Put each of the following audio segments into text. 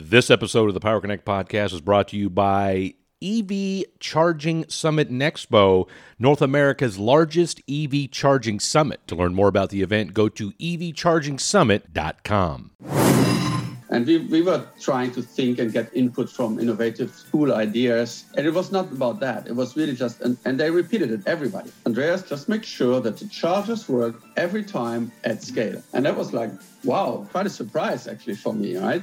This episode of the Power Connect podcast is brought to you by EV Charging Summit Expo, North America's largest EV charging summit. To learn more about the event, go to evchargingsummit.com. And we, we were trying to think and get input from innovative, cool ideas. And it was not about that. It was really just, and, and they repeated it, everybody. Andreas, just make sure that the chargers work every time at scale. And that was like, wow, quite a surprise actually for me, right?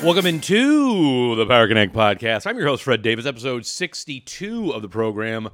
Welcome into the Power Connect podcast. I'm your host, Fred Davis, episode 62 of the program,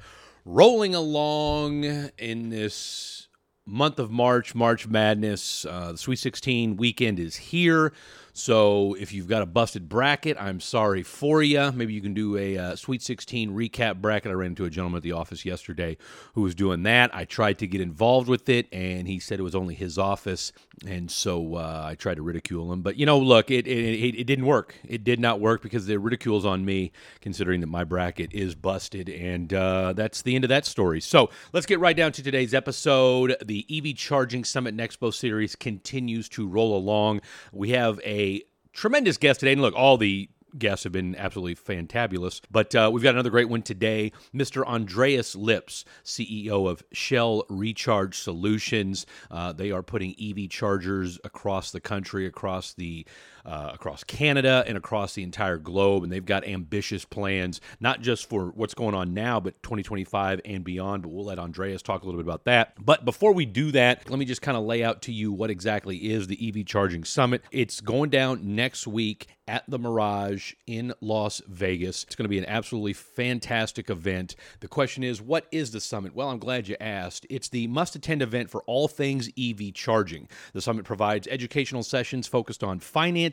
rolling along in this month of March, March Madness. Uh, the Sweet 16 weekend is here. So if you've got a busted bracket, I'm sorry for you. Maybe you can do a uh, Sweet 16 recap bracket. I ran into a gentleman at the office yesterday who was doing that. I tried to get involved with it, and he said it was only his office, and so uh, I tried to ridicule him. But you know, look, it, it it didn't work. It did not work because the ridicule's on me, considering that my bracket is busted, and uh, that's the end of that story. So let's get right down to today's episode. The EV Charging Summit and Expo series continues to roll along. We have a tremendous guest today. And look, all the guests have been absolutely fantabulous. But uh, we've got another great one today Mr. Andreas Lips, CEO of Shell Recharge Solutions. Uh, they are putting EV chargers across the country, across the uh, across Canada and across the entire globe. And they've got ambitious plans, not just for what's going on now, but 2025 and beyond. But we'll let Andreas talk a little bit about that. But before we do that, let me just kind of lay out to you what exactly is the EV Charging Summit. It's going down next week at the Mirage in Las Vegas. It's going to be an absolutely fantastic event. The question is, what is the summit? Well, I'm glad you asked. It's the must attend event for all things EV charging. The summit provides educational sessions focused on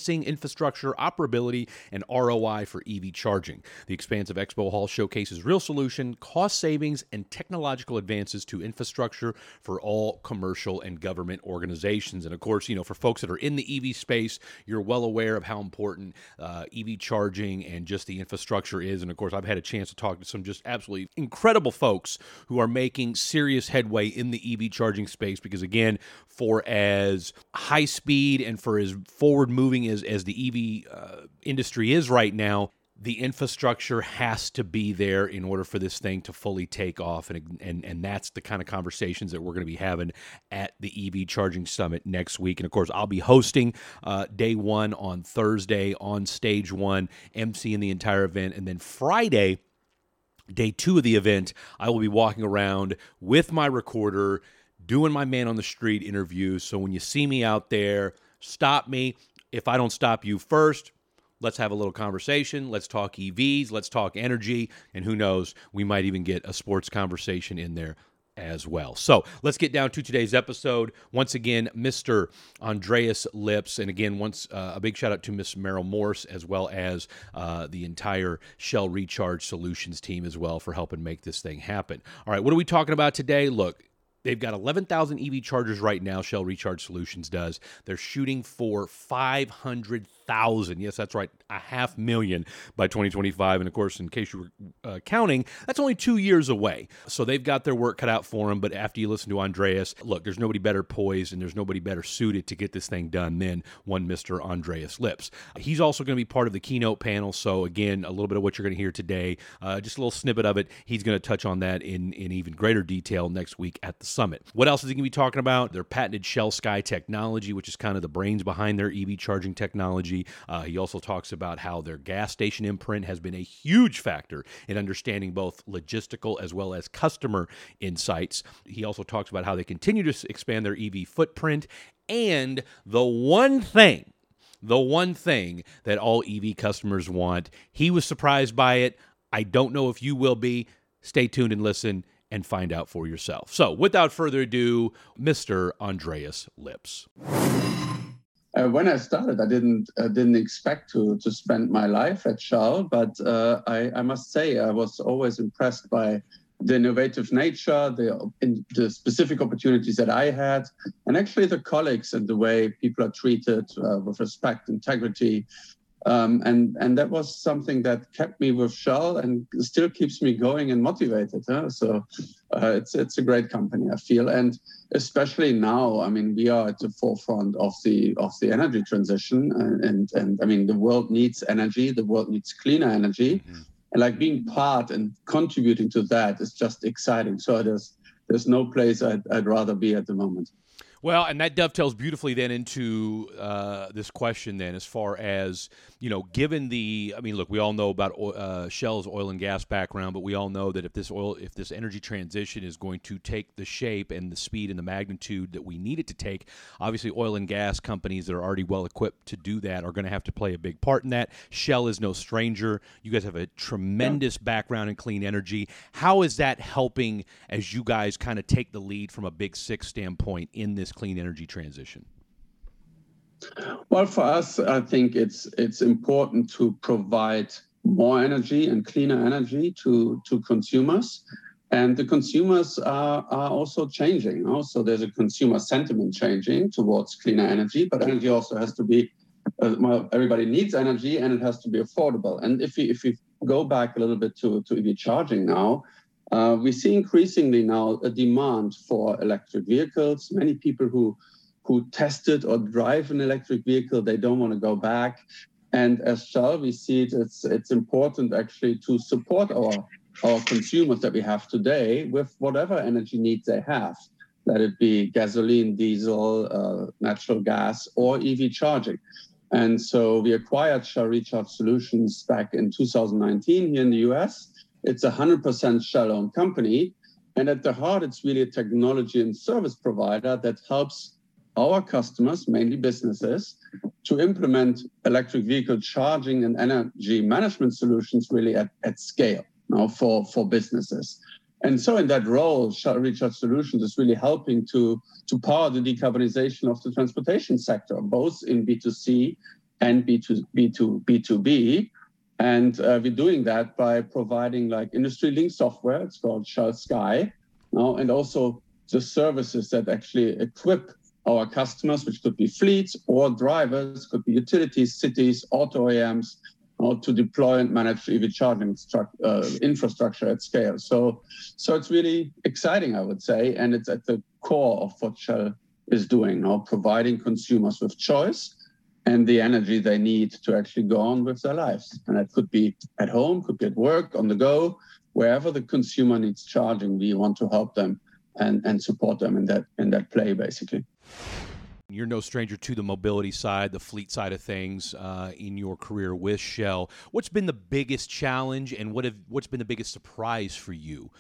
infrastructure, operability, and ROI for EV charging. The expansive expo hall showcases real solution, cost savings, and technological advances to infrastructure for all commercial and government organizations. And of course, you know, for folks that are in the EV space, you're well aware of how important uh, EV charging and just the infrastructure is. And of course, I've had a chance to talk to some just absolutely incredible folks who are making serious headway in the EV charging space because, again, for as high speed and for as forward moving as, as the EV uh, industry is right now, the infrastructure has to be there in order for this thing to fully take off. And and and that's the kind of conversations that we're going to be having at the EV Charging Summit next week. And of course I'll be hosting uh, day 1 on Thursday on stage 1 emceeing the entire event. And then Friday day 2 of the event I will be walking around with my recorder doing my man on the street interviews. So when you see me out there stop me if I don't stop you first Let's have a little conversation. Let's talk EVs. Let's talk energy. And who knows, we might even get a sports conversation in there as well. So let's get down to today's episode. Once again, Mr. Andreas Lips. And again, once uh, a big shout out to Miss Meryl Morse as well as uh, the entire Shell Recharge Solutions team as well for helping make this thing happen. All right, what are we talking about today? Look, They've got 11,000 EV chargers right now, Shell Recharge Solutions does. They're shooting for 500,000 thousand. Yes, that's right, a half million by 2025. And of course, in case you were uh, counting, that's only two years away. So they've got their work cut out for them. But after you listen to Andreas, look, there's nobody better poised and there's nobody better suited to get this thing done than one Mr. Andreas Lips. He's also going to be part of the keynote panel. So again, a little bit of what you're going to hear today, uh, just a little snippet of it. He's going to touch on that in in even greater detail next week at the summit. What else is he going to be talking about? Their patented Shell Sky technology, which is kind of the brains behind their EV charging technology. Uh, he also talks about how their gas station imprint has been a huge factor in understanding both logistical as well as customer insights. He also talks about how they continue to expand their EV footprint and the one thing the one thing that all EV customers want. He was surprised by it. I don't know if you will be. Stay tuned and listen and find out for yourself. So, without further ado, Mr. Andreas Lips. Uh, when I started, I didn't uh, didn't expect to to spend my life at Shell, but uh, I, I must say I was always impressed by the innovative nature, the the specific opportunities that I had, and actually the colleagues and the way people are treated uh, with respect, integrity, um, and and that was something that kept me with Shell and still keeps me going and motivated. Huh? So uh, it's it's a great company, I feel, and especially now. I mean, we are at the forefront of the of the energy transition, and and, and I mean, the world needs energy. The world needs cleaner energy, mm-hmm. and like being part and contributing to that is just exciting. So there's there's no place I'd, I'd rather be at the moment. Well, and that dovetails beautifully then into uh, this question then, as far as you know, given the, I mean, look, we all know about uh, Shell's oil and gas background, but we all know that if this oil, if this energy transition is going to take the shape and the speed and the magnitude that we need it to take, obviously, oil and gas companies that are already well equipped to do that are going to have to play a big part in that. Shell is no stranger. You guys have a tremendous yeah. background in clean energy. How is that helping as you guys kind of take the lead from a big six standpoint in this? Clean energy transition? Well, for us, I think it's it's important to provide more energy and cleaner energy to to consumers, and the consumers are are also changing. You know? So there's a consumer sentiment changing towards cleaner energy, but energy also has to be uh, well, everybody needs energy and it has to be affordable. And if we if we go back a little bit to to EV charging now, uh, we see increasingly now a demand for electric vehicles. Many people who who tested or drive an electric vehicle, they don't want to go back. And as Shell, we see it, it's it's important actually to support our our consumers that we have today with whatever energy needs they have, let it be gasoline, diesel, uh, natural gas, or EV charging. And so we acquired Shell Recharge Solutions back in 2019 here in the US it's a 100% Shell-owned company. And at the heart, it's really a technology and service provider that helps our customers, mainly businesses, to implement electric vehicle charging and energy management solutions really at, at scale you know, for, for businesses. And so in that role, Shell Recharge Solutions is really helping to, to power the decarbonization of the transportation sector, both in B2C and B2, B2, B2B. And uh, we're doing that by providing like industry link software. It's called Shell Sky now, and also the services that actually equip our customers, which could be fleets or drivers, could be utilities, cities, auto OEMs, or to deploy and manage EV charging uh, infrastructure at scale. So, so it's really exciting, I would say, and it's at the core of what Shell is doing now, providing consumers with choice and the energy they need to actually go on with their lives. And that could be at home, could be at work, on the go, wherever the consumer needs charging, we want to help them and, and support them in that in that play basically. You're no stranger to the mobility side, the fleet side of things uh, in your career with Shell. What's been the biggest challenge, and what have what's been the biggest surprise for you?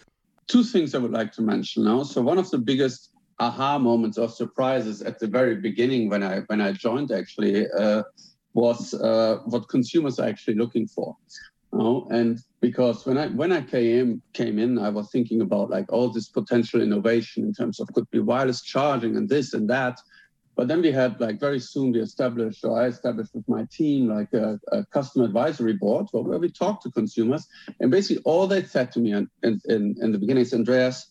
Two things I would like to mention now. So one of the biggest aha moments of surprises at the very beginning when I when I joined actually uh, was uh, what consumers are actually looking for. You know? And because when I when I came came in, I was thinking about like all this potential innovation in terms of could be wireless charging and this and that. But then we had like very soon we established, or I established with my team, like a, a customer advisory board where we talked to consumers. And basically all they said to me in, in, in the beginning is, Andreas,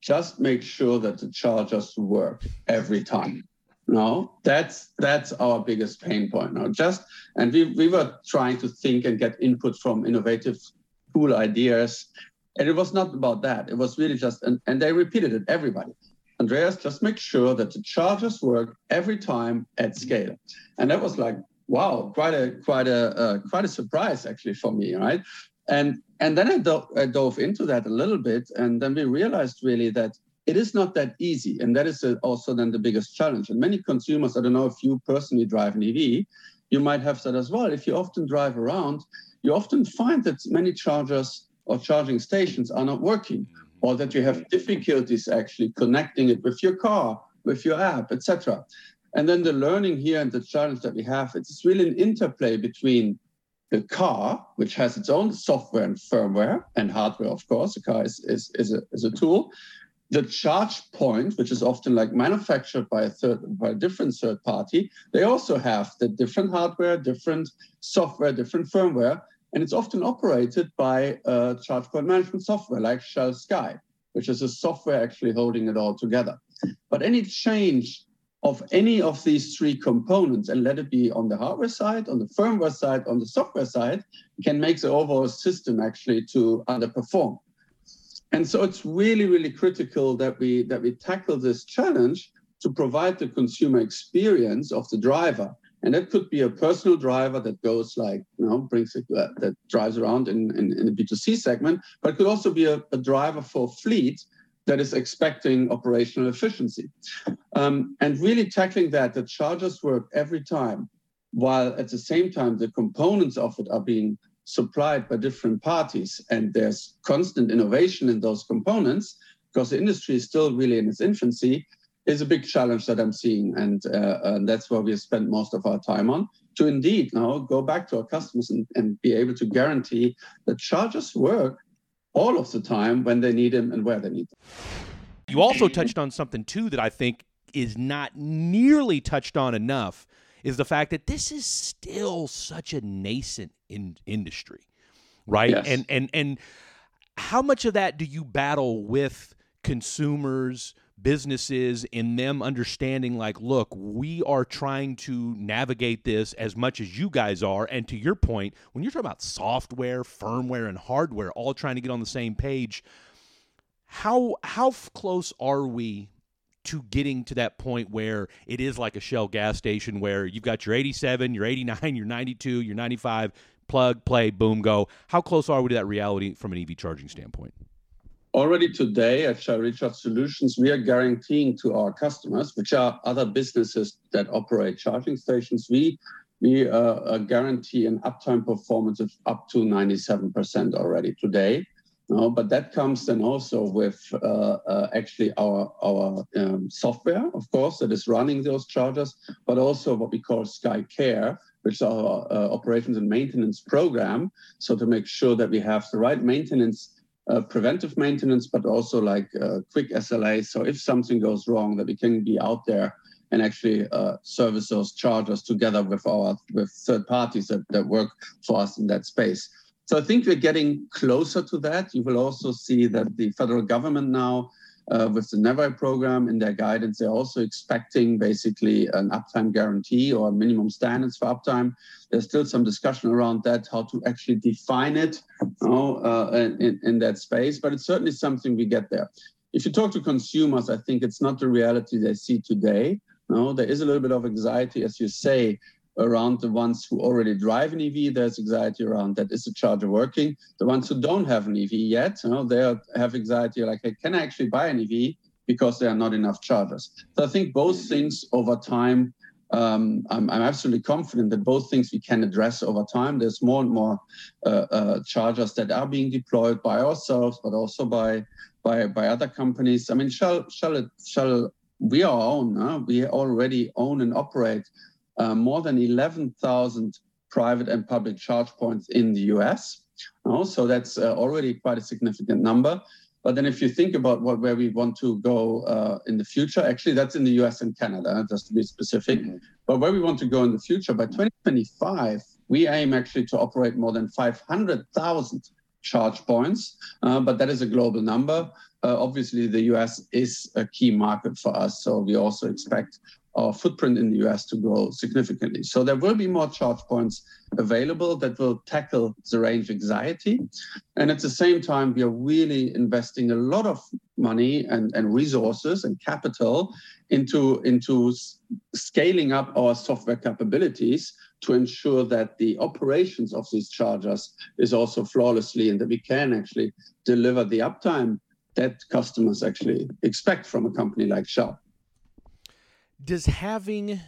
just make sure that the chargers work every time. No, that's that's our biggest pain point. Now, just and we we were trying to think and get input from innovative, cool ideas, and it was not about that. It was really just and, and they repeated it. Everybody, Andreas, just make sure that the chargers work every time at scale, and that was like wow, quite a quite a uh, quite a surprise actually for me, right? And and then I, do- I dove into that a little bit, and then we realized really that it is not that easy, and that is uh, also then the biggest challenge. And many consumers, I don't know if you personally drive an EV, you might have that as well. If you often drive around, you often find that many chargers or charging stations are not working, mm-hmm. or that you have difficulties actually connecting it with your car, with your app, etc. And then the learning here and the challenge that we have, it's really an interplay between the car, which has its own software and firmware and hardware, of course, the car is, is, is, a, is a tool. The charge point, which is often like manufactured by a third by a different third party, they also have the different hardware, different software, different firmware, and it's often operated by a charge point management software like Shell Sky, which is a software actually holding it all together. But any change of any of these three components and let it be on the hardware side, on the firmware side, on the software side, can make the overall system actually to underperform. and so it's really, really critical that we that we tackle this challenge to provide the consumer experience of the driver. And that could be a personal driver that goes like, you know, brings it, uh, that drives around in, in, in, the B2C segment, but it could also be a, a driver for fleet that is expecting operational efficiency. Um, and really tackling that, the chargers work every time, while at the same time, the components of it are being supplied by different parties. And there's constant innovation in those components because the industry is still really in its infancy is a big challenge that I'm seeing. And, uh, and that's where we spend most of our time on to indeed now go back to our customers and, and be able to guarantee that chargers work all of the time when they need them and where they need them. You also touched on something too that I think is not nearly touched on enough is the fact that this is still such a nascent in industry, right? Yes. And and and how much of that do you battle with consumers? Businesses in them understanding like look we are trying to navigate this as much as you guys are and to your point when you're talking about software firmware and hardware all trying to get on the same page how how close are we to getting to that point where it is like a Shell gas station where you've got your 87, your 89, your 92, your 95, plug, play, boom, go. How close are we to that reality from an EV charging standpoint? Already today at Shell Recharge Solutions, we are guaranteeing to our customers, which are other businesses that operate charging stations, we we uh, guarantee an uptime performance of up to 97% already today. No, but that comes then also with uh, uh, actually our our um, software, of course, that is running those chargers, but also what we call Sky Care, which is our uh, operations and maintenance program. So to make sure that we have the right maintenance uh, preventive maintenance, but also like uh, quick SLA. So if something goes wrong, that we can be out there and actually uh, service those chargers together with our with third parties that, that work for us in that space. So I think we're getting closer to that. You will also see that the federal government now uh, with the NEVI program in their guidance, they're also expecting basically an uptime guarantee or minimum standards for uptime. There's still some discussion around that, how to actually define it you know, uh, in, in that space, but it's certainly something we get there. If you talk to consumers, I think it's not the reality they see today. No, there is a little bit of anxiety, as you say, around the ones who already drive an EV. There's anxiety around that. Is the charger working? The ones who don't have an EV yet, you know, they have anxiety like, hey, can I actually buy an EV? Because there are not enough chargers. So I think both things over time, um, I'm, I'm, absolutely confident that both things we can address over time. There's more and more uh, uh, chargers that are being deployed by ourselves, but also by by, by other companies. I mean, shall shall Shell, Shell we are own. Huh? We already own and operate uh, more than 11,000 private and public charge points in the US. Oh, so that's uh, already quite a significant number. But then if you think about what, where we want to go uh, in the future, actually that's in the US and Canada, just to be specific. Mm-hmm. But where we want to go in the future, by 2025, we aim actually to operate more than 500,000 charge points, uh, but that is a global number. Uh, obviously, the US is a key market for us, so we also expect our footprint in the US to grow significantly. So there will be more charge points available that will tackle the range anxiety. And at the same time, we are really investing a lot of money and, and resources and capital into, into scaling up our software capabilities to ensure that the operations of these chargers is also flawlessly and that we can actually deliver the uptime that customers actually expect from a company like Shell. Does having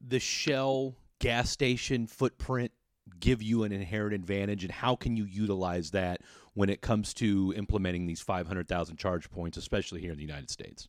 the Shell gas station footprint give you an inherent advantage, and how can you utilize that when it comes to implementing these 500,000 charge points, especially here in the United States?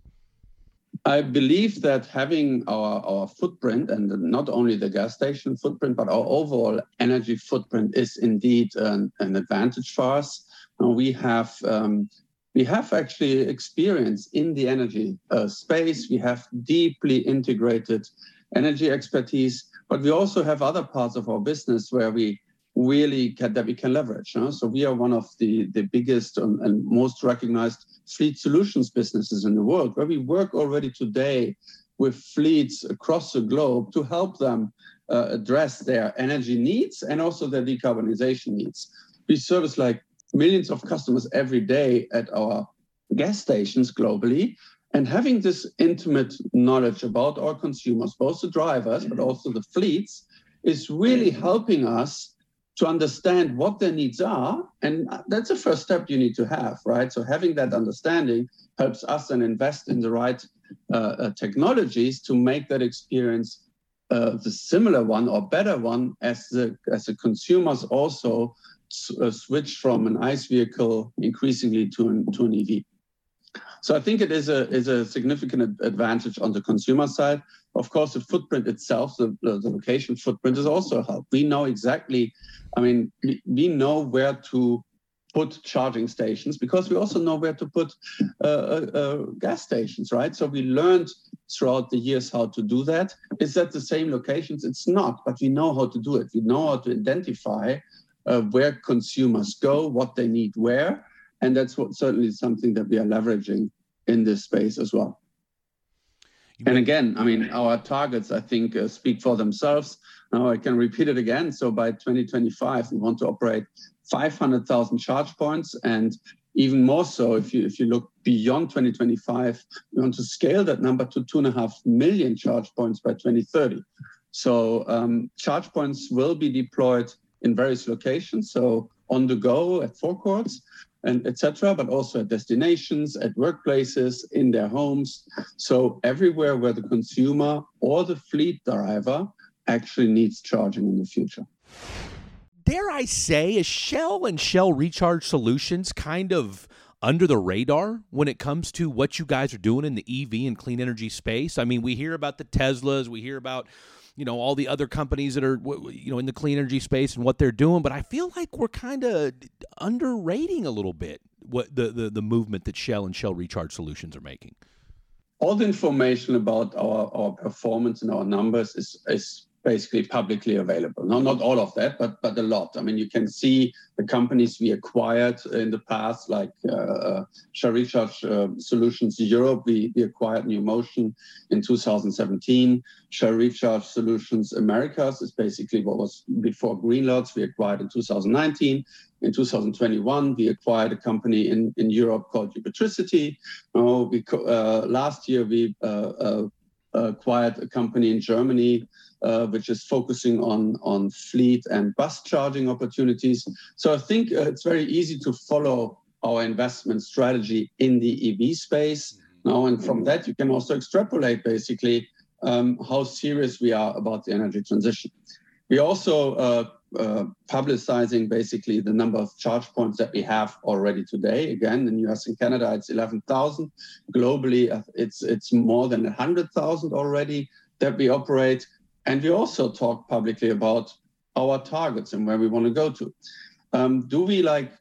I believe that having our, our footprint and not only the gas station footprint, but our overall energy footprint is indeed an, an advantage for us. we have um, we have actually experience in the energy uh, space. We have deeply integrated energy expertise, but we also have other parts of our business where we really can, that we can leverage. So we are one of the, the biggest and, and most recognized fleet solutions businesses in the world, where we work already today with fleets across the globe to help them uh, address their energy needs and also their decarbonization needs. We service like millions of customers every day at our gas stations globally. And having this intimate knowledge about our consumers, both the drivers, but also the fleets, is really helping us to understand what their needs are. And that's the first step you need to have, right? So having that understanding helps us then invest in the right uh, uh, technologies to make that experience uh, the similar one or better one as the as the consumers also switch from an ICE vehicle increasingly to an, to an EV. So I think it is a is a significant advantage on the consumer side. Of course, the footprint itself, the, the, location footprint is also a help. We know exactly, I mean, we, we know where to put charging stations because we also know where to put uh, uh, uh, gas stations, right? So we learned throughout the years how to do that. Is that the same locations? It's not, but we know how to do it. We know how to identify uh, where consumers go, what they need where, and that's what certainly something that we are leveraging in this space as well. And again, I mean, our targets, I think, uh, speak for themselves. Now I can repeat it again. So by 2025, we want to operate 500,000 charge points, and even more so if you if you look beyond 2025, we want to scale that number to two and a half million charge points by 2030. So um, charge points will be deployed in various locations. So on the go at forecourts, and etc., but also at destinations, at workplaces, in their homes. So everywhere where the consumer or the fleet driver actually needs charging in the future. Dare I say, is Shell and Shell Recharge Solutions kind of under the radar when it comes to what you guys are doing in the EV and clean energy space? I mean, we hear about the Teslas, we hear about you know all the other companies that are you know in the clean energy space and what they're doing but i feel like we're kind of underrating a little bit what the, the the movement that shell and shell recharge solutions are making. All the information about our our performance and our numbers is is basically publicly available. No, not all of that, but but a lot. I mean, you can see the companies we acquired in the past, like uh, uh Recharge uh, Solutions Europe. We, we acquired New Motion in 2017. Shell Recharge Solutions Americas is basically what was before Greenlots. We acquired in 2019. In 2021, we acquired a company in, in Europe called Ubitricity. Oh, we, uh, last year, we uh, uh, acquired a company in Germany uh, which is focusing on, on fleet and bus charging opportunities. So I think uh, it's very easy to follow our investment strategy in the EV space now. And from that, you can also extrapolate basically um, how serious we are about the energy transition. We also uh, uh, publicizing basically the number of charge points that we have already today. Again, in US and Canada, it's 11,000. Globally, uh, it's it's more than 100,000 already that we operate. And we also talk publicly about our targets and where we want to go to. Um, do we like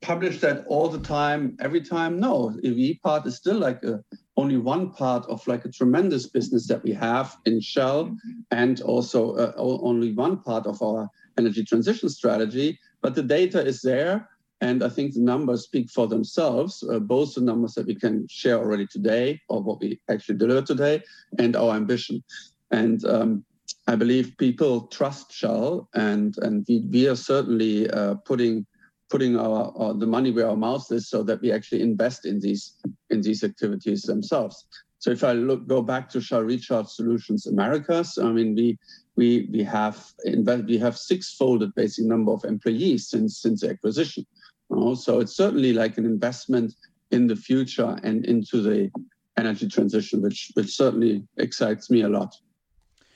publish that all the time, every time? No, The EV part is still like a, only one part of like a tremendous business that we have in Shell, and also uh, only one part of our energy transition strategy. But the data is there, and I think the numbers speak for themselves. Uh, both the numbers that we can share already today, or what we actually deliver today, and our ambition. And um, I believe people trust Shell, and and we, we are certainly uh, putting putting our, our, the money where our mouth is, so that we actually invest in these in these activities themselves. So if I look go back to Shell Recharge Solutions Americas, I mean we we we have invest, we have six-folded basic number of employees since since the acquisition. So it's certainly like an investment in the future and into the energy transition, which which certainly excites me a lot.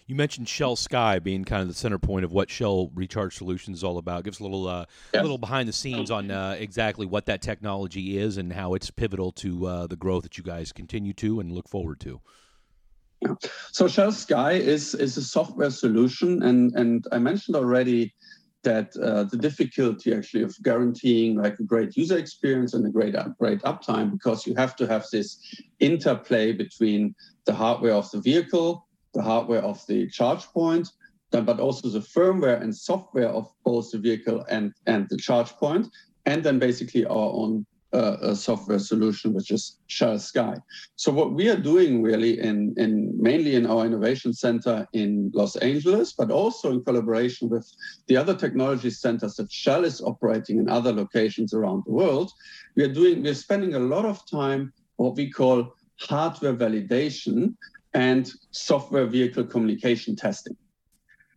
You mentioned Shell Sky being kind of the center point of what Shell Recharge Solutions is all about. Give us a little, uh, yes. little behind the scenes on uh, exactly what that technology is and how it's pivotal to uh, the growth that you guys continue to and look forward to. Yeah. So Shell Sky is is a software solution, and and I mentioned already that uh, the difficulty actually of guaranteeing like a great user experience and a great great uptime because you have to have this interplay between the hardware of the vehicle the hardware of the charge point, but also the firmware and software of both the vehicle and, and the charge point, and then basically our own uh, software solution, which is Shell Sky. So what we are doing really in, in mainly in our innovation center in Los Angeles, but also in collaboration with the other technology centers that Shell is operating in other locations around the world, we are doing, we're spending a lot of time what we call hardware validation and software vehicle communication testing.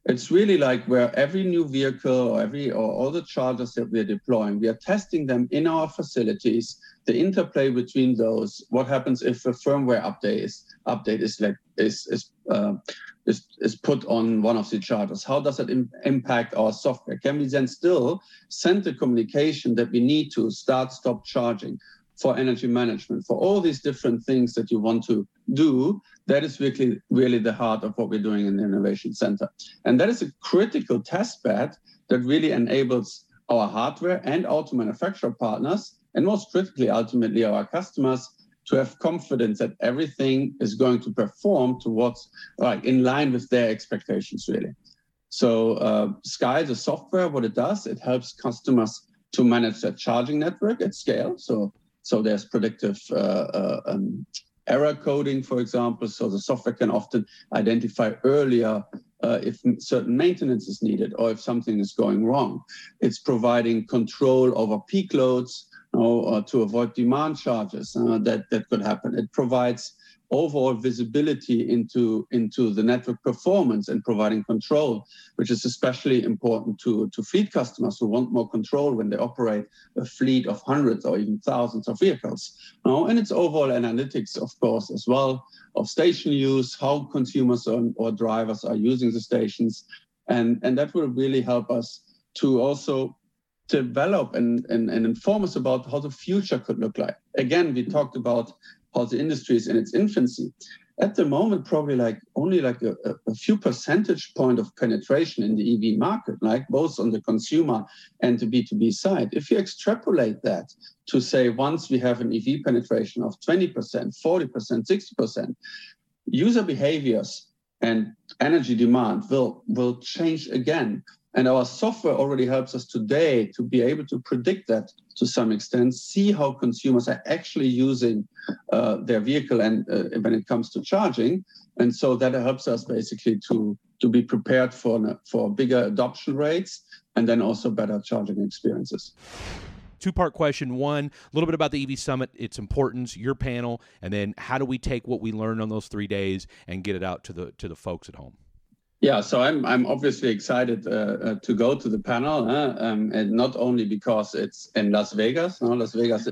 It's really like where every new vehicle or every or all the chargers that we're deploying, we are testing them in our facilities, the interplay between those, what happens if a firmware update is update is like is is uh, is, is put on one of the chargers. How does it Im- impact our software? Can we then still send the communication that we need to start stop charging? For energy management, for all these different things that you want to do, that is really, really the heart of what we're doing in the Innovation Center. And that is a critical test bed that really enables our hardware and auto manufacturer partners, and most critically, ultimately, our customers to have confidence that everything is going to perform towards, like, in line with their expectations, really. So, uh, Sky, the software, what it does, it helps customers to manage their charging network at scale. So, so there's predictive uh, uh, um, error coding, for example. So the software can often identify earlier uh, if certain maintenance is needed or if something is going wrong. It's providing control over peak loads you know, to avoid demand charges uh, that, that could happen. It provides overall visibility into, into the network performance and providing control, which is especially important to, to fleet customers who want more control when they operate a fleet of hundreds or even thousands of vehicles. Now, and it's overall analytics, of course, as well, of station use, how consumers or, or drivers are using the stations. And, and that will really help us to also develop and, and, and inform us about how the future could look like. Again, we talked about the industry is in its infancy. At the moment, probably like only like a, a, few percentage point of penetration in the EV market, like both on the consumer and the B2B side. If you extrapolate that to say once we have an EV penetration of 20%, 40%, 60%, user behaviors and energy demand will, will change again. And our software already helps us today to be able to predict that to some extent, see how consumers are actually using uh, their vehicle and uh, when it comes to charging. And so that helps us basically to, to be prepared for, for bigger adoption rates and then also better charging experiences two part question. One, a little bit about the EV Summit, its importance, your panel, and then how do we take what we learned on those three days and get it out to the to the folks at home? Yeah, so I'm I'm obviously excited uh, uh, to go to the panel, um, and not only because it's in Las Vegas. No, Las Vegas,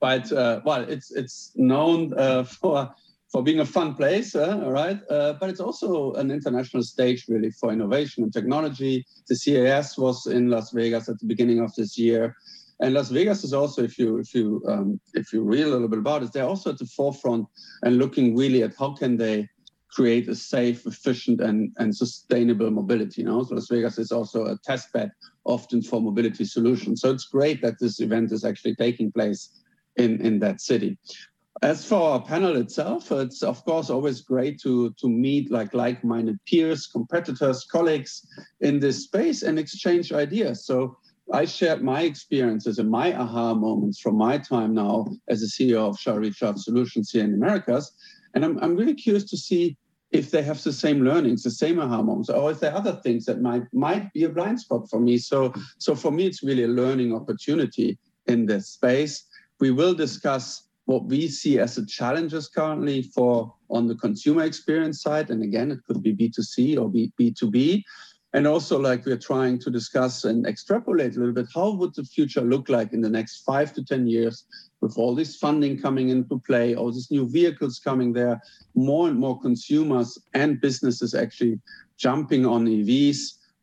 but uh, well, it's it's known uh, for for being a fun place, uh, right? but it's also an international stage, really, for innovation and technology. The CES was in Las Vegas at the beginning of this year, and Las Vegas is also, if you if you um, if you read a little bit about it, they're also at the forefront and looking really at how can they create a safe, efficient, and, and sustainable mobility. You know, so Las Vegas is also a test bed often for mobility solutions. So it's great that this event is actually taking place in, in that city. As for our panel itself, it's of course always great to, to meet like like-minded peers, competitors, colleagues in this space and exchange ideas. So I shared my experiences and my aha moments from my time now as a CEO of Shell Recharge Solutions here in Americas. And I'm, I'm really curious to see if they have the same learnings, the same aha moments, or if there are other things that might might be a blind spot for me. So, so for me, it's really a learning opportunity in this space. We will discuss what we see as the challenges currently for on the consumer experience side, and again, it could be B2C or B, B2B. And also, like we're trying to discuss and extrapolate a little bit, how would the future look like in the next five to 10 years with all this funding coming into play, all these new vehicles coming there, more and more consumers and businesses actually jumping on EVs.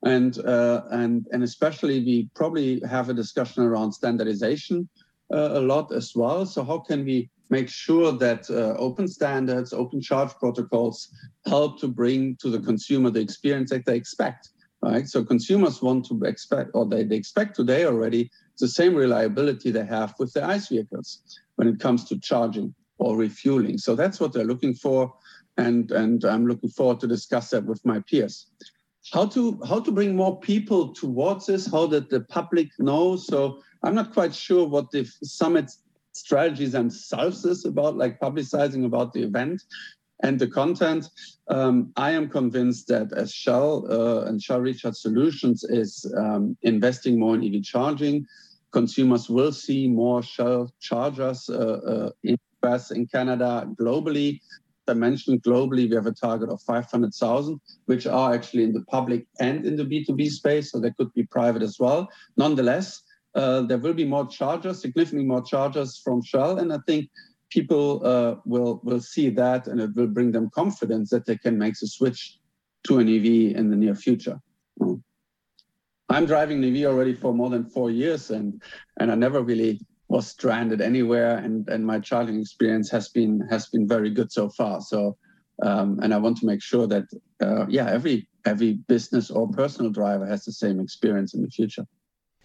And, uh, and, and especially, we probably have a discussion around standardization uh, a lot as well. So, how can we make sure that uh, open standards, open charge protocols help to bring to the consumer the experience that they expect? Right. So consumers want to expect, or they, they expect today already, the same reliability they have with their ICE vehicles when it comes to charging or refueling. So that's what they're looking for. And, and I'm looking forward to discuss that with my peers. How to how to bring more people towards this, how that the public know? So I'm not quite sure what the summit strategies themselves is about, like publicizing about the event and the content. Um, I am convinced that as Shell uh, and Shell Recharge Solutions is um, investing more in EV charging, consumers will see more Shell chargers uh, uh, in US, in Canada, globally. I mentioned globally, we have a target of 500,000, which are actually in the public and in the B2B space, so they could be private as well. Nonetheless, uh, there will be more chargers, significantly more chargers from Shell, and I think people uh, will will see that, and it will bring them confidence that they can make the switch to an EV in the near future. I'm driving an EV already for more than four years, and and I never really was stranded anywhere, and and my charging experience has been has been very good so far. So, um, and I want to make sure that uh, yeah, every every business or personal driver has the same experience in the future.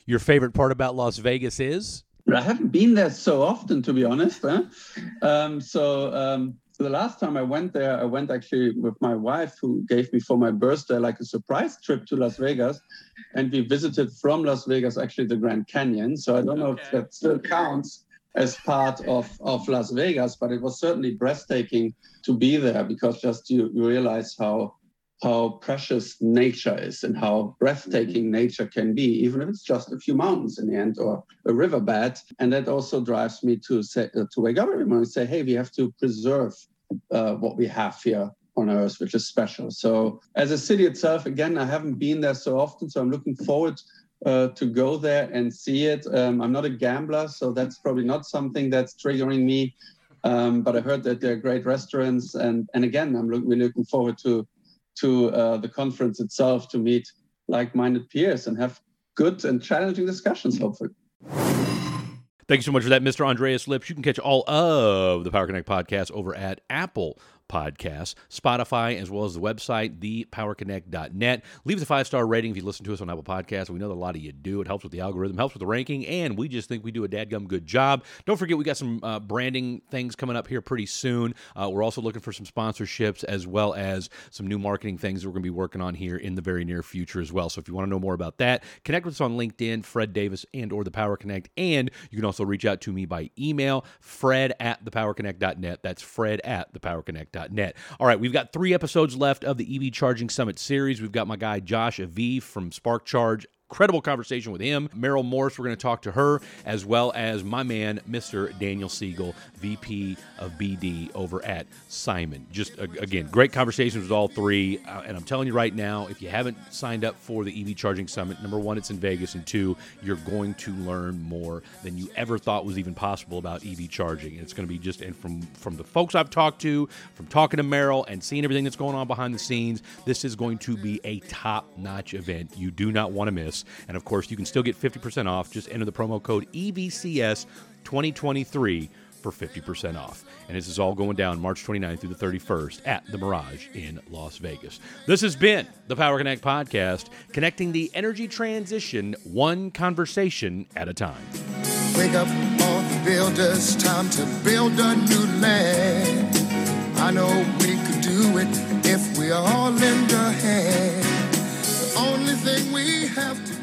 Your favorite part about Las Vegas is? I haven't been there so often, to be honest. Um, so um, the last time I went there, I went actually with my wife, who gave me for my birthday like a surprise trip to Las Vegas, and we visited from Las Vegas actually the Grand Canyon. So I don't know if that still counts as part of, of Las Vegas, but it was certainly breathtaking to be there because just you, you realize how how precious nature is and how breathtaking nature can be, even if it's just a few mountains in the end or a riverbed. And that also drives me to say uh, to wake up every morning and say, hey, we have to preserve uh, what we have here on Earth, which is special. So, as a city itself, again, I haven't been there so often, so I'm looking forward uh, to go there and see it. Um, I'm not a gambler, so that's probably not something that's triggering me. Um, but I heard that there are great restaurants, and and again, I'm look, really looking forward to to uh, the conference itself to meet like-minded peers and have good and challenging discussions, hopefully. Thank you so much for that, Mr. Andreas Lips. You can catch all of the Power Connect podcast over at Apple Podcasts, Spotify, as well as the website, thepowerconnect.net. Leave us a five star rating if you listen to us on Apple Podcasts. We know that a lot of you do. It helps with the algorithm, helps with the ranking, and we just think we do a dadgum good job. Don't forget, we got some uh, branding things coming up here pretty soon. Uh, we're also looking for some sponsorships as well as some new marketing things that we're going to be working on here in the very near future as well. So if you want to know more about that, connect with us on LinkedIn, Fred Davis and or the Power Connect, and you can also reach out to me by email, fred at thepowerconnect.net. That's fred at thepowerconnect All right, we've got three episodes left of the EV Charging Summit series. We've got my guy Josh Aviv from Spark Charge incredible conversation with him. Meryl Morris, we're going to talk to her, as well as my man, Mr. Daniel Siegel, VP of BD over at Simon. Just, again, great conversations with all three. Uh, and I'm telling you right now, if you haven't signed up for the EV Charging Summit, number one, it's in Vegas, and two, you're going to learn more than you ever thought was even possible about EV charging. And it's going to be just, and from, from the folks I've talked to, from talking to Meryl and seeing everything that's going on behind the scenes, this is going to be a top notch event you do not want to miss. And of course, you can still get 50% off. Just enter the promo code EVCS 2023 for 50% off. And this is all going down March 29th through the 31st at the Mirage in Las Vegas. This has been the Power Connect podcast, connecting the energy transition one conversation at a time. Wake up all the builders, time to build a new land. I know we could do it if we all lend a hand. The only thing we have to